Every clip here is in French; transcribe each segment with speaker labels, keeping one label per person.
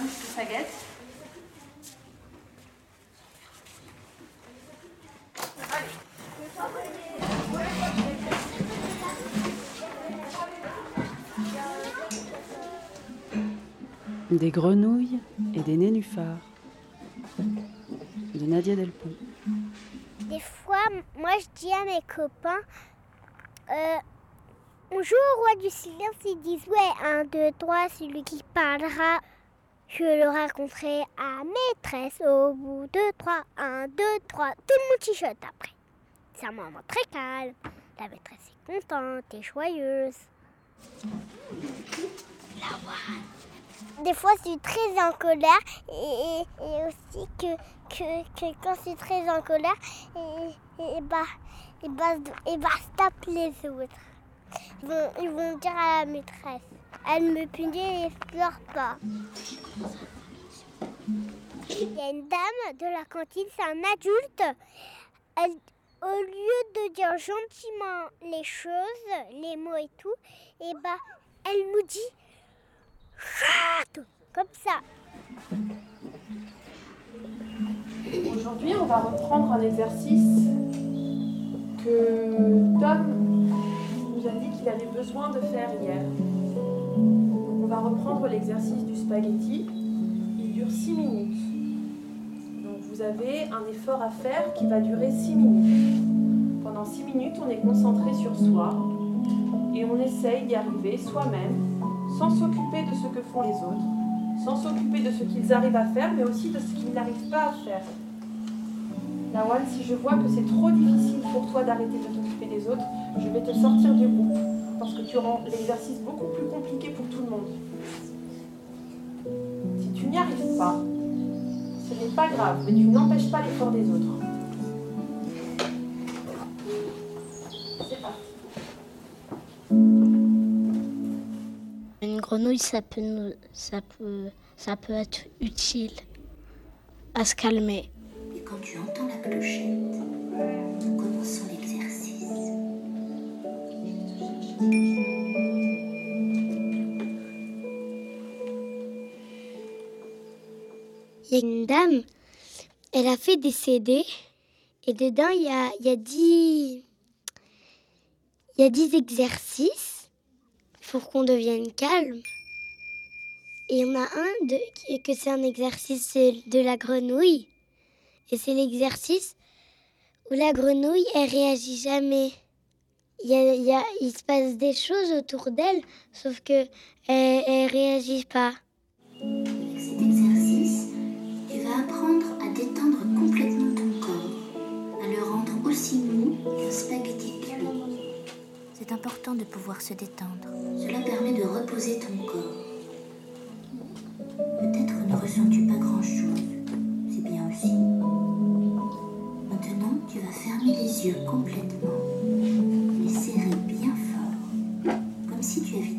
Speaker 1: bouche de sa guette.
Speaker 2: Des grenouilles et des nénuphars. De Nadia Delpont.
Speaker 3: Des fois, moi je dis à mes copains, euh, on joue au roi du silence, ils disent ouais, un, deux, trois, celui qui parlera, je le raconterai à maîtresse au bout de trois, un, deux, trois, tout le monde chuchote après. C'est un moment très calme, la maîtresse est contente et joyeuse. Des fois, je suis très en colère et, aussi que, quand je suis très en colère, et, et, bah, et, bah, et bah, les autres. Ils vont dire à la maîtresse. Elle me punit et pleure pas. Il y a une dame de la cantine, c'est un adulte. Elle, au lieu de dire gentiment les choses, les mots et tout, et bah, elle nous dit comme ça.
Speaker 1: Aujourd'hui, on va reprendre un exercice que Tom nous a dit qu'il avait besoin de faire hier. On va reprendre l'exercice du spaghetti. Il dure 6 minutes. Donc vous avez un effort à faire qui va durer 6 minutes. Pendant 6 minutes, on est concentré sur soi et on essaye d'y arriver soi-même sans s'occuper de ce que font les autres, sans s'occuper de ce qu'ils arrivent à faire, mais aussi de ce qu'ils n'arrivent pas à faire. Lawan, si je vois que c'est trop difficile pour toi d'arrêter de t'occuper des autres, je vais te sortir du groupe, parce que tu rends l'exercice beaucoup plus compliqué pour tout le monde. Si tu n'y arrives pas, ce n'est pas grave, mais tu n'empêches pas l'effort des autres. C'est parti.
Speaker 4: Une grenouille, ça peut, nous, ça, peut, ça peut être utile à se calmer.
Speaker 5: Et quand tu entends la clochette,
Speaker 3: une dame, elle a fait des CD et dedans il y a, il y a 10 il y a 10 exercices pour qu'on devienne calme. Et il y en a un de, que c'est un exercice de la grenouille. Et c'est l'exercice où la grenouille, elle réagit jamais. Il, y a- il y a- il se passe des choses autour d'elle, sauf que elle, elle réagit pas.
Speaker 5: C'est important de pouvoir se détendre. Cela permet de reposer ton corps. Peut-être ne ressens-tu pas grand-chose. C'est bien aussi. Maintenant, tu vas fermer les yeux complètement, les serrer bien fort, comme si tu avais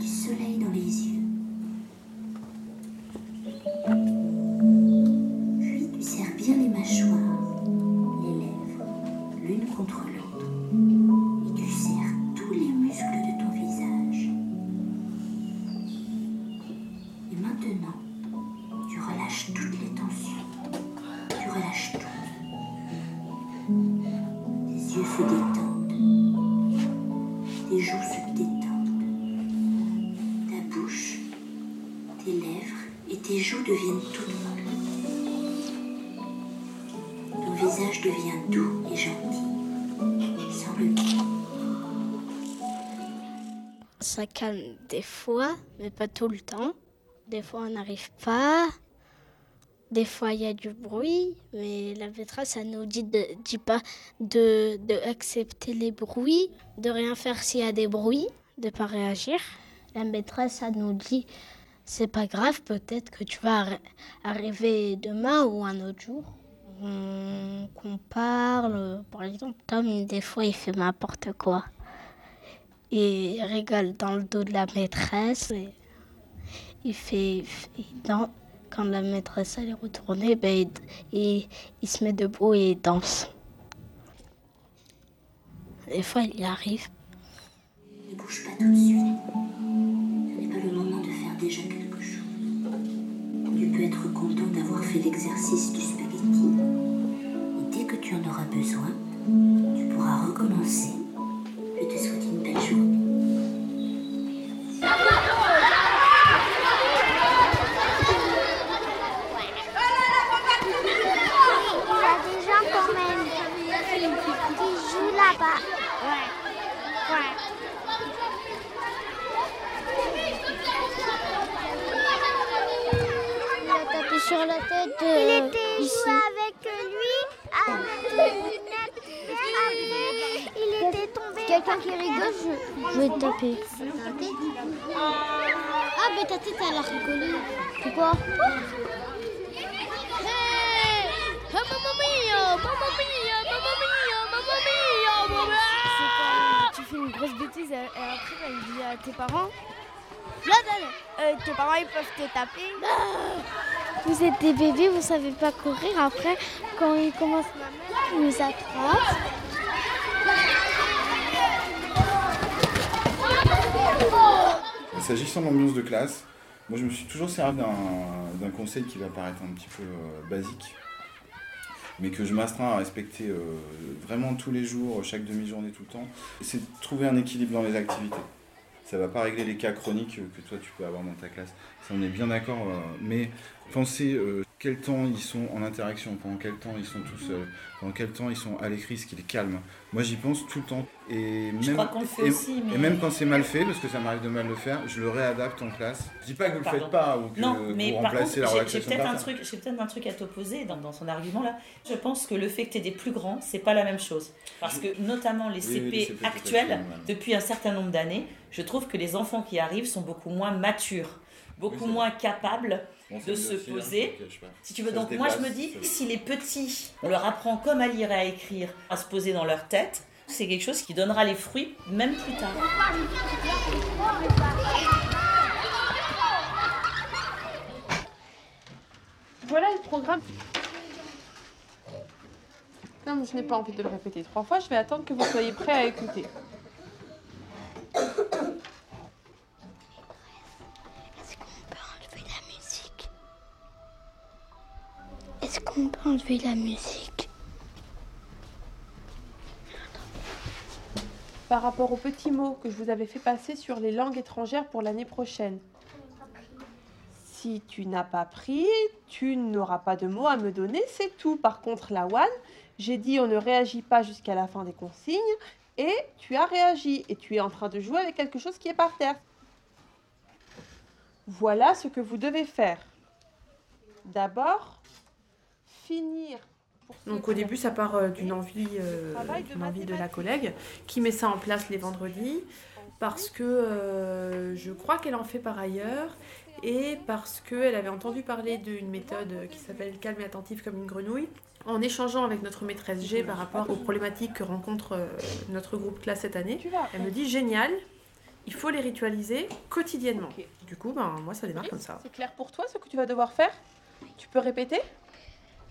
Speaker 5: tes joues deviennent toutes molles. Ton visage devient doux et gentil, sans le.
Speaker 4: Ça calme des fois, mais pas tout le temps. Des fois, on n'arrive pas. Des fois, il y a du bruit, mais la maîtresse, elle nous dit, de, dit pas de, de accepter les bruits, de rien faire s'il y a des bruits, de pas réagir. La maîtresse, elle nous dit, c'est pas grave, peut-être que tu vas arri- arriver demain ou un autre jour. On- Qu'on parle, par exemple, Tom, des fois, il fait n'importe quoi il rigole dans le dos de la maîtresse. Et il fait. il dan- quand la maîtresse elle est retournée, ben, il, il- il se met debout et il danse. Des fois, il arrive.
Speaker 5: Bouge bouge pas tout de suite. L'exercice du spaghetti. Et dès que tu en auras besoin, tu pourras recommencer. Je te souhaite une belle journée.
Speaker 3: Il y a des gens quand même qui jouent là-bas. Ouais. Ouais. Il a tapé sur la tête. Il était joué avec lui, avec les lunettes. Après, il était tombé. Quelqu'un qui rigole, je, je vais te taper. Ah, mais ta tête, elle a rigolé. Pourquoi
Speaker 6: tu fais une grosse bêtise et, après il dit à tes parents Là, euh, tes parents ils peuvent te taper.
Speaker 3: Vous êtes des bébés, vous savez pas courir. Après, quand ils commencent ils nous attrapent.
Speaker 7: S'agissant de l'ambiance de classe, moi je me suis toujours servi d'un conseil qui va paraître un petit peu euh, basique, mais que je m'astreins à respecter euh, vraiment tous les jours, chaque demi-journée, tout le temps. C'est de trouver un équilibre dans les activités. Ça va pas régler les cas chroniques que toi tu peux avoir dans ta classe. Ça on est bien d'accord, euh, mais pensez euh, quel temps ils sont en interaction, pendant quel temps ils sont tout seuls, pendant quel temps ils sont à l'écrit, ce qui les calme. Moi j'y pense tout le temps. Et
Speaker 8: Je
Speaker 7: même,
Speaker 8: crois qu'on le fait
Speaker 7: et-
Speaker 8: aussi, mais...
Speaker 7: et même quand c'est mal fait, parce que ça m'arrive de mal le faire, je le réadapte en classe. Je dis pas que vous le
Speaker 8: Pardon.
Speaker 7: faites pas ou que
Speaker 8: Non,
Speaker 7: vous
Speaker 8: mais par
Speaker 7: remplacez
Speaker 8: contre,
Speaker 7: la
Speaker 8: j'ai- peut-être
Speaker 7: par
Speaker 8: un truc, j'ai peut-être un truc à t'opposer dans, dans son argument là. Je pense que le fait que tu aies des plus grands, c'est pas la même chose. Parce que notamment les CP
Speaker 7: oui, les
Speaker 8: actuels,
Speaker 7: ouais.
Speaker 8: depuis un certain nombre d'années, je trouve que les enfants qui arrivent sont beaucoup moins matures, beaucoup moins capables
Speaker 7: Bon,
Speaker 8: de se
Speaker 7: aussi,
Speaker 8: poser. Si tu veux,
Speaker 7: Ça
Speaker 8: donc moi je me dis, si les petits, on leur apprend comme à lire et à écrire, à se poser dans leur tête, c'est quelque chose qui donnera les fruits même plus tard.
Speaker 1: Voilà le programme. Comme je n'ai pas envie de le répéter trois fois, je vais attendre que vous soyez prêts à écouter.
Speaker 3: La musique
Speaker 1: Par rapport aux petits mots que je vous avais fait passer sur les langues étrangères pour l'année prochaine. Si tu n'as pas pris, tu n'auras pas de mots à me donner, c'est tout. Par contre, la one, j'ai dit on ne réagit pas jusqu'à la fin des consignes et tu as réagi et tu es en train de jouer avec quelque chose qui est par terre. Voilà ce que vous devez faire. D'abord, finir. Donc au début, ça part euh, d'une envie, euh, d'une envie de la collègue qui met ça en place les vendredis parce que euh, je crois qu'elle en fait par ailleurs et parce qu'elle avait entendu parler d'une méthode qui s'appelle calme et attentif comme une grenouille. En échangeant avec notre maîtresse G par rapport aux problématiques que rencontre notre groupe classe cette année, elle me dit génial, il faut les ritualiser quotidiennement. Du coup, ben, moi ça démarre comme ça. C'est clair pour toi ce que tu vas devoir faire? Tu peux répéter?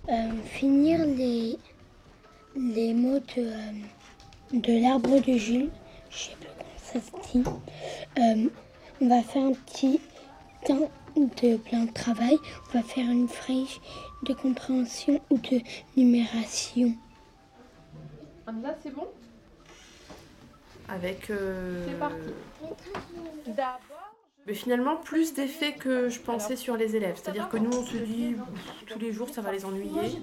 Speaker 3: Euh, Finir les, les mots de, euh, de l'arbre de Jules. Je sais plus comment ça se dit. Euh, on va faire un petit temps de plan de travail. On va faire une fiche de compréhension ou de numération.
Speaker 1: Là, c'est bon? Avec. euh,
Speaker 9: C'est parti.
Speaker 1: D'abord. Mais finalement, plus d'effets que je pensais sur les élèves. C'est-à-dire que nous, on se dit, tous les jours, ça va les ennuyer.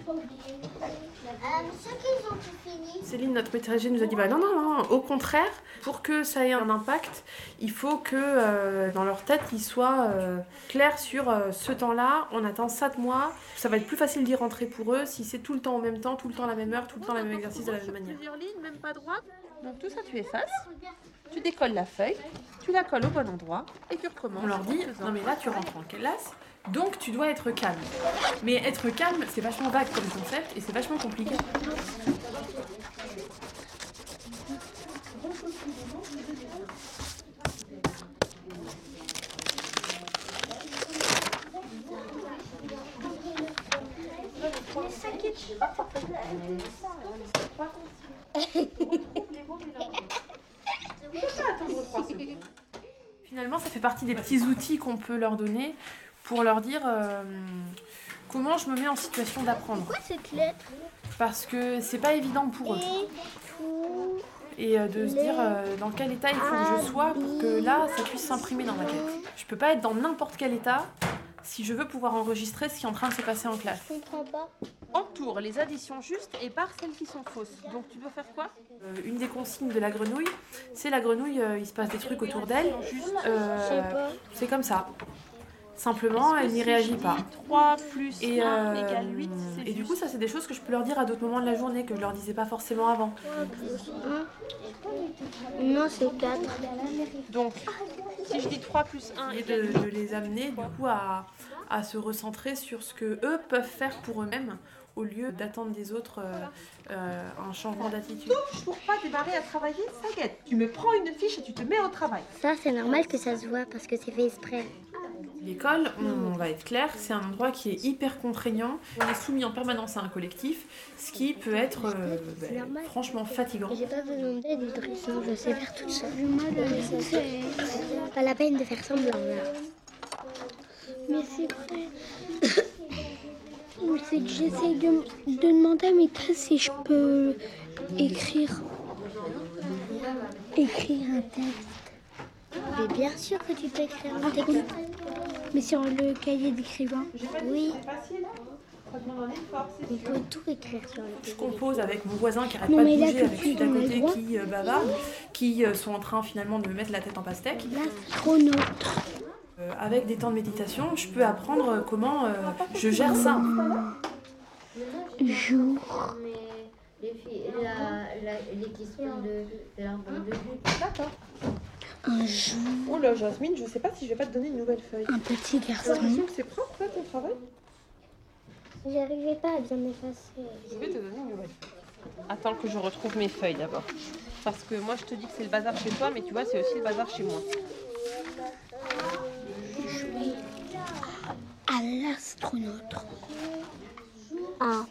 Speaker 1: Céline, notre maîtresse G, nous a dit bah non, non, non, au contraire, pour que ça ait un impact, il faut que euh, dans leur tête, ils soient euh, clairs sur euh, ce temps-là, on attend ça de moi. Ça va être plus facile d'y rentrer pour eux si c'est tout le temps en même temps, tout le temps à la même heure, tout le temps le même exercice de la même manière. Lignes, même pas droite. Donc tout ça, tu effaces, tu décolles la feuille, tu la colles au bon endroit et tu recommences. On leur dit non, mais là, tu rentres en classe. Donc tu dois être calme. Mais être calme, c'est vachement vague comme concept et c'est vachement compliqué. Je peux pas attendre 3 secondes. Finalement, ça fait partie des petits outils qu'on peut leur donner pour leur dire euh, comment je me mets en situation d'apprendre.
Speaker 6: Quoi cette lettre?
Speaker 1: Parce que c'est pas évident pour eux. Et euh, de se dire euh, dans quel état il faut que je sois pour que là, ça puisse s'imprimer dans ma tête. Je peux pas être dans n'importe quel état si je veux pouvoir enregistrer ce qui est en train de se passer en classe.
Speaker 6: Je comprends pas.
Speaker 1: Entoure les additions justes et barre celles qui sont fausses. Donc tu dois faire quoi? Euh, Une des consignes de la grenouille, c'est la grenouille, euh, il se passe des trucs autour d'elle. Euh, c'est comme ça. Simplement, elle n'y réagit pas.
Speaker 9: 3 plus
Speaker 1: Et,
Speaker 9: 1
Speaker 1: euh,
Speaker 9: égale 8, c'est
Speaker 1: et du coup, ça, c'est des choses que je peux leur dire à d'autres moments de la journée que je leur disais pas forcément avant.
Speaker 6: Non, c'est 4.
Speaker 9: Donc, si je dis 3 plus 1
Speaker 1: Et de, de les amener, du coup, à, à se recentrer sur ce que eux peuvent faire pour eux-mêmes au lieu d'attendre des autres euh, euh, un changement d'attitude.
Speaker 9: pour pas démarrer à travailler, ça guette. Tu me prends une fiche et tu te mets au travail.
Speaker 3: Ça, c'est normal que ça se voit parce que c'est fait exprès.
Speaker 1: L'école, on, on va être clair, c'est un endroit qui est hyper contraignant. On est soumis en permanence à un collectif, ce qui peut être euh,
Speaker 3: normal.
Speaker 1: franchement fatigant.
Speaker 3: J'ai pas besoin d'aide, je sais faire toute seule.
Speaker 6: Mais
Speaker 3: Pas la peine de faire semblant, là.
Speaker 6: c'est vrai. C'est que j'essaye de, de demander à mes classes si je peux écrire. Écrire un texte.
Speaker 3: Mais bien sûr que tu peux écrire un texte.
Speaker 6: Mais sur le cahier d'écrivain.
Speaker 3: Oui,
Speaker 9: Facile. Ça demande un effort, c'est
Speaker 3: on peut tout écrire sur le
Speaker 1: Je compose avec mon voisin qui arrête
Speaker 6: Non,
Speaker 1: pas de bouger avec celui d'à côté qui euh, bavarde, qui euh, sont en train finalement de me mettre la tête en pastèque.
Speaker 6: Chrono.
Speaker 1: Euh, avec des temps de méditation, je peux apprendre euh, comment euh, je gère ça.
Speaker 6: Jour.
Speaker 5: les, filles, la, la, les questions de, de l'arbre de vue.
Speaker 9: D'accord.
Speaker 6: Un jour.
Speaker 9: Oh là, Jasmine, je sais pas si je vais pas te donner une nouvelle feuille.
Speaker 6: Un petit garçon.
Speaker 9: c'est propre, là, ton travail?
Speaker 3: J'arrivais pas à bien effacer.
Speaker 9: Je vais te donner une nouvelle feuille. Attends que je retrouve mes feuilles d'abord. Parce que moi, je te dis que c'est le bazar chez toi, mais tu vois, c'est aussi le bazar chez moi.
Speaker 6: L'astronaute.
Speaker 3: Ah,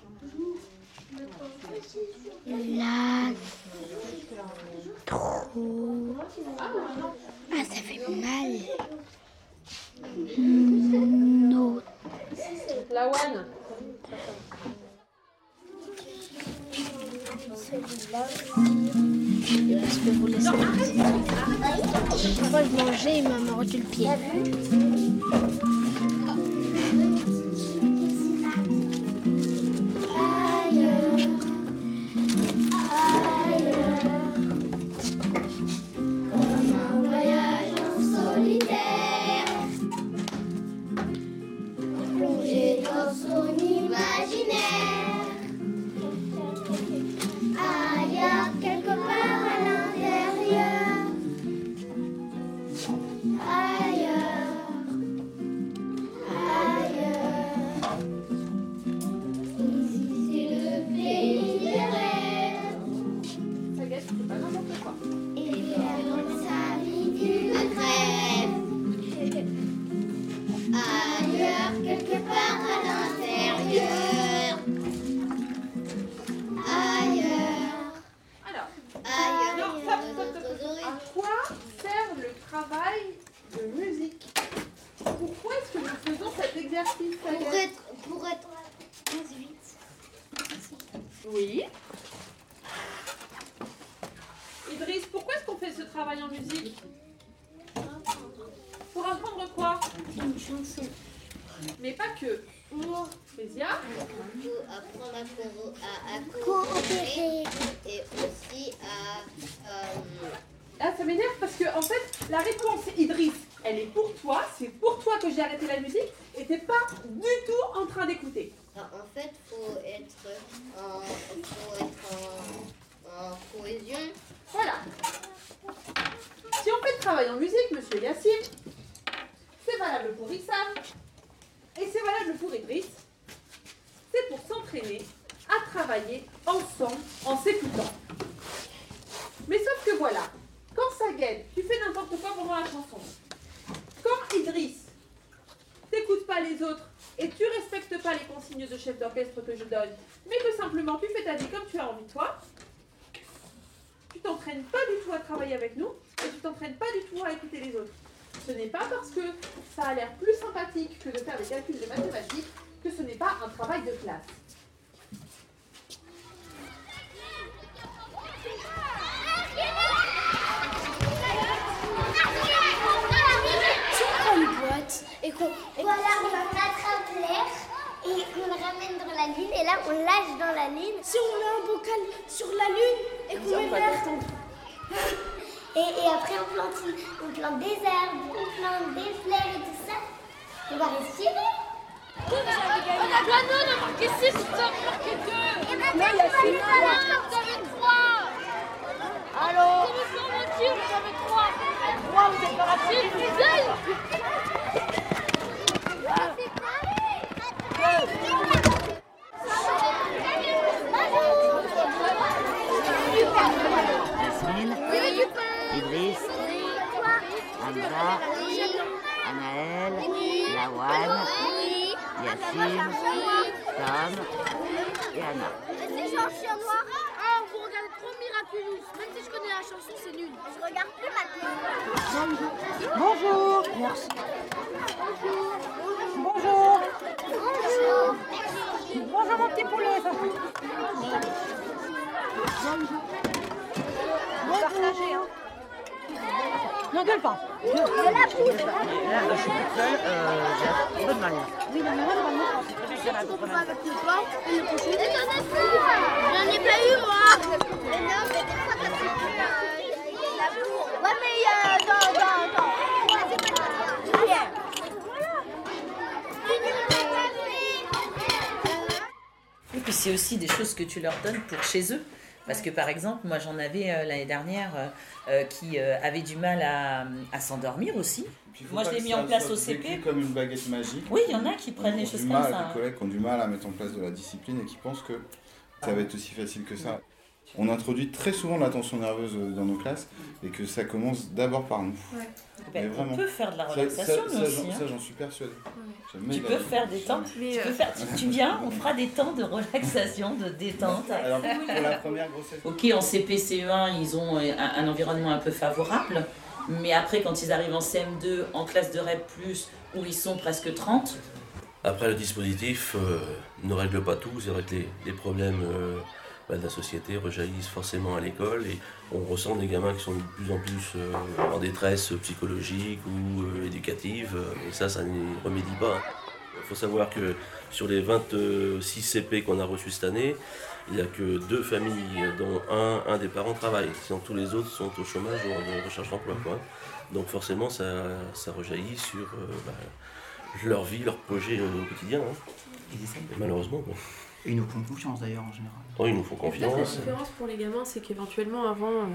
Speaker 6: L'astro. Ah, ça fait mal. Note.
Speaker 9: La one
Speaker 6: Je peux vous laisser. Moi, je mangeais, il m'a mordu le pied.
Speaker 10: Après on plante, une- on plante des herbes, on plante des fleurs et tout ça. On va respirer.
Speaker 11: On a gagné, on a marqué 6, on a marqué 2.
Speaker 10: Et maintenant, on va les faire.
Speaker 11: Vous avez 3. Alors Vous avez 3. 3, vous êtes pas rapide
Speaker 12: Idriss, Hamza, Anaël, Lawan, Yacine, Tom et Anna.
Speaker 11: C'est genre chien noir. Ah, vous regardez trop Miraculous. Même si je connais la chanson, c'est nul. Je regarde plus maintenant.
Speaker 12: Bonjour. Merci.
Speaker 11: Bonjour.
Speaker 12: Bonjour.
Speaker 11: Bonjour mon petit poulet.
Speaker 12: Partagez, hein.
Speaker 11: N'engueule pas.
Speaker 12: Je suis toute seule, euh, j'ai peu de.
Speaker 11: Oui, non, mais moi, je pas j'en ai pas eu, moi. Ouais, mais pas. Allez.
Speaker 8: Et puis c'est aussi des choses que tu leur donnes pour chez eux. Parce que par exemple, moi j'en avais euh, l'année dernière euh, euh, qui euh, avaient du mal à, à s'endormir aussi. Moi je l'ai mis en place au CP.
Speaker 7: comme une baguette magique.
Speaker 8: Oui, il y en a qui prennent les choses comme
Speaker 7: mal,
Speaker 8: ça.
Speaker 7: Des
Speaker 8: hein.
Speaker 7: collègues qui ont du mal à mettre en place de la discipline et qui pensent que ça va être aussi facile que ça. On introduit très souvent la tension nerveuse dans nos classes et que ça commence d'abord par nous.
Speaker 8: Ben,
Speaker 7: Mais
Speaker 8: on
Speaker 7: vraiment.
Speaker 8: peut faire de la relaxation,
Speaker 7: ça-
Speaker 8: nous
Speaker 7: ça,
Speaker 8: hein.
Speaker 7: Ça, j'en suis persuadé.
Speaker 8: Tu peux faire des temps.
Speaker 1: Mais,
Speaker 8: tu, peux
Speaker 1: euh,
Speaker 8: faire, tu, tu viens, on fera des temps de relaxation, de détente.
Speaker 7: Alors, pour la première grossesse.
Speaker 8: Ok, en CP, CE1, ils ont euh, un, un environnement un peu favorable. Mais après, quand ils arrivent en CM2, en classe de REP, où ils sont presque 30,
Speaker 13: Après, le dispositif euh, ne règle pas tout. C'est vrai que les, les problèmes euh, bah, de la société rejaillissent forcément à l'école et on ressent des gamins qui sont de plus en plus euh, en détresse psychologique ou euh, éducative. Et ça, ça n'y remédie pas. Il faut savoir que sur les 26 CP qu'on a reçus cette année, il n'y a que deux familles dont un, un des parents travaille. Sinon, tous les autres sont au chômage ou en recherche d'emploi. Donc forcément, ça, ça rejaillit sur euh, bah, leur vie, leur projet euh, au quotidien. hein. Et malheureusement, bon.
Speaker 14: Et ils nous font confiance d'ailleurs en général.
Speaker 13: Oh, ils nous font
Speaker 1: peut-être la
Speaker 13: confiance.
Speaker 1: différence pour les gamins, c'est qu'éventuellement avant, euh,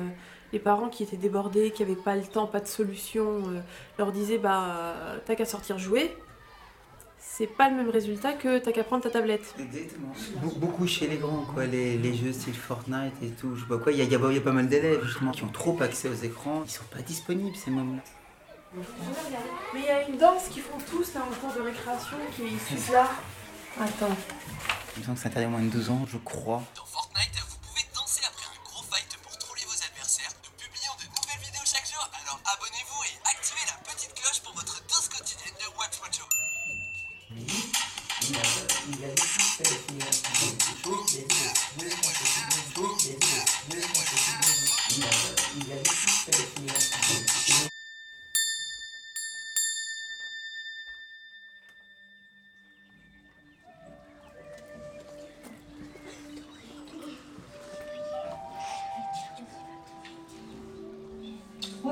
Speaker 1: les parents qui étaient débordés, qui n'avaient pas le temps, pas de solution, euh, leur disaient bah t'as qu'à sortir jouer. C'est pas le même résultat que t'as qu'à prendre ta tablette.
Speaker 14: Exactement. Be- beaucoup chez les grands, quoi, les, les jeux style Fortnite et tout. Je sais pas quoi, il y, a- il y y a pas mal d'élèves justement qui ont trop accès aux écrans. Ils sont pas disponibles ces moments-là.
Speaker 1: Mais il y a une danse qu'ils font tous là en cours de récréation qui suivent là. Attends.
Speaker 14: Il me semble que c'est interdit à moins de 12 ans, je crois.
Speaker 15: Fortnite, vous pouvez danser après un gros fight pour troller vos adversaires. Nous publions de nouvelles vidéos chaque jour, alors abonnez-vous et activez la petite cloche pour votre dose quotidienne de Watch Mojo.
Speaker 16: Trois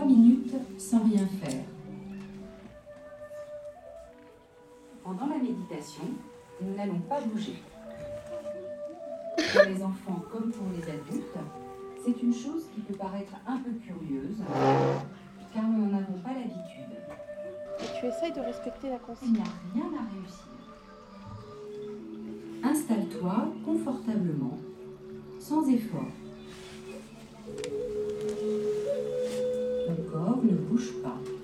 Speaker 16: minutes sans rien faire. Pendant la méditation, nous n'allons pas bouger. Pour les enfants comme pour les adultes, c'est une chose qui peut paraître un peu curieuse, car nous n'en avons pas l'habitude.
Speaker 1: Et tu essayes de respecter la
Speaker 16: Il
Speaker 1: consigne.
Speaker 16: n'y a rien à réussir. Installe-toi confortablement, sans effort. Corps ne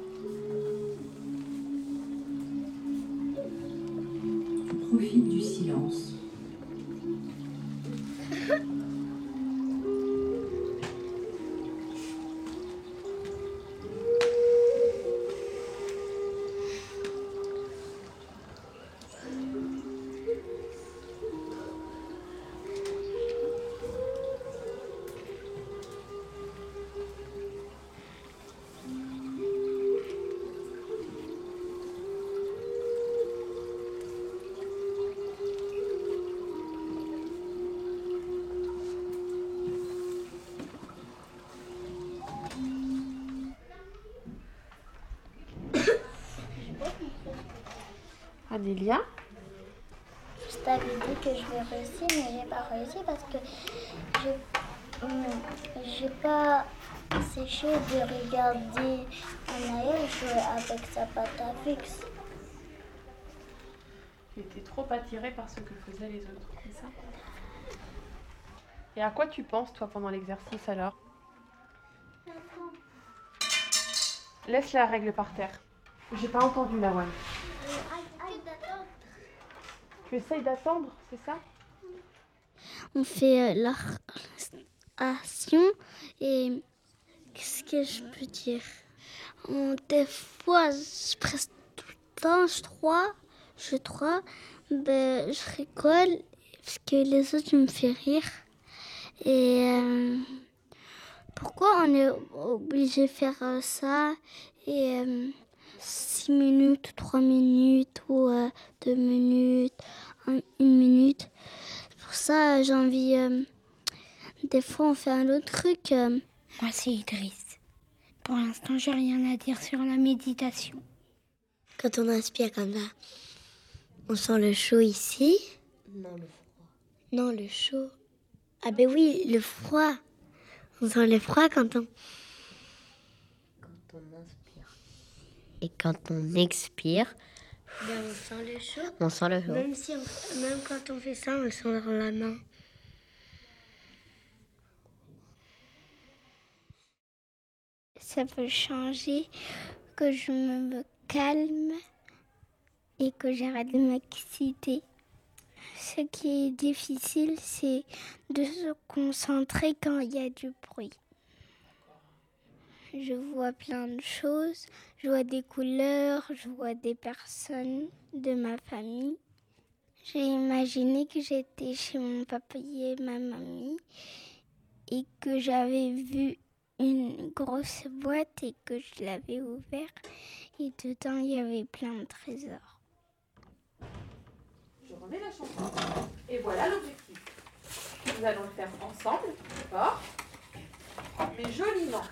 Speaker 9: Adélia
Speaker 6: Je t'avais dit que je vais réussir, mais j'ai pas réussi parce que j'ai j'ai pas séché de regarder arrière jouer avec sa pâte à fixe.
Speaker 9: Tu étais trop attirée par ce que faisaient les autres, c'est ça? Et à quoi tu penses, toi, pendant l'exercice alors? Laisse la règle par terre. J'ai pas entendu, Lawan. Tu d'attendre, c'est ça?
Speaker 3: On fait euh, l'action et qu'est-ce que je peux dire? On- Des fois, je- presque tout le temps, je crois, je crois, ben, je rigole parce que les autres me font rire. Et euh, pourquoi on est obligé de faire euh, ça? Et 6 minutes, 3 minutes ou 2 minutes, 1 minute Pour ça, j'ai envie. euh, des fois, on fait un autre truc. euh.
Speaker 17: Moi, c'est Idriss. Pour l'instant, j'ai rien à dire sur la méditation.
Speaker 3: Quand on inspire comme ça, on sent le chaud ici.
Speaker 5: Non, le froid.
Speaker 3: Non, le chaud. Ah ben oui, le froid. On sent le froid quand on...
Speaker 5: Quand on inspire.
Speaker 3: Et quand on expire,
Speaker 6: Ben, on sent le chaud.
Speaker 3: on sent le chaud.
Speaker 6: Même, si on- même quand on fait ça, on le sent dans la main.
Speaker 17: Ça peut changer que je me calme et que j'arrête de m'exciter. Ce qui est difficile, c'est de se concentrer quand il y a du bruit. Je vois plein de choses, je vois des couleurs, je vois des personnes de ma famille. J'ai imaginé que j'étais chez mon papa et ma mamie et que j'avais vu une grosse boîte et que je l'avais ouverte et dedans il y avait plein de trésors.
Speaker 9: Je remets la chanson. Et voilà l'objectif. Nous allons le faire ensemble, d'accord? Mais joliment.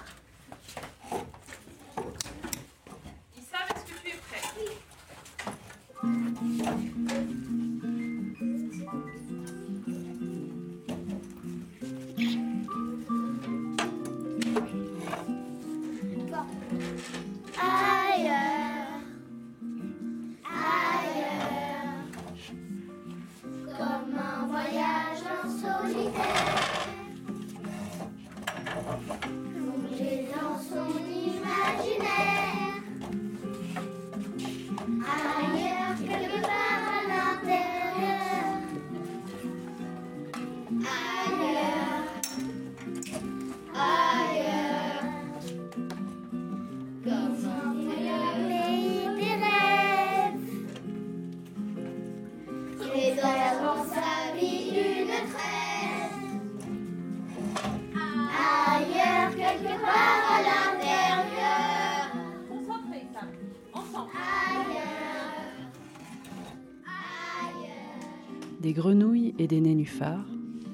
Speaker 9: う
Speaker 6: ん。
Speaker 2: Des grenouilles et des nénuphars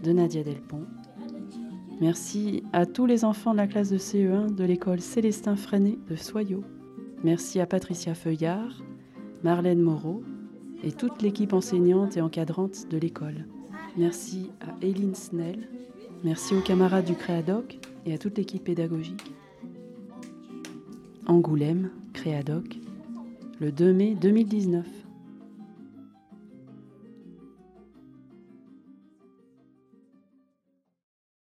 Speaker 2: de Nadia Delpont. Merci à tous les enfants de la classe de CE1 de l'école Célestin Freinet de Soyaux. Merci à Patricia Feuillard, Marlène Moreau et toute l'équipe enseignante et encadrante de l'école. Merci à Eileen Snell. Merci aux camarades du Créadoc et à toute l'équipe pédagogique. Angoulême, Créadoc, le 2 mai 2019.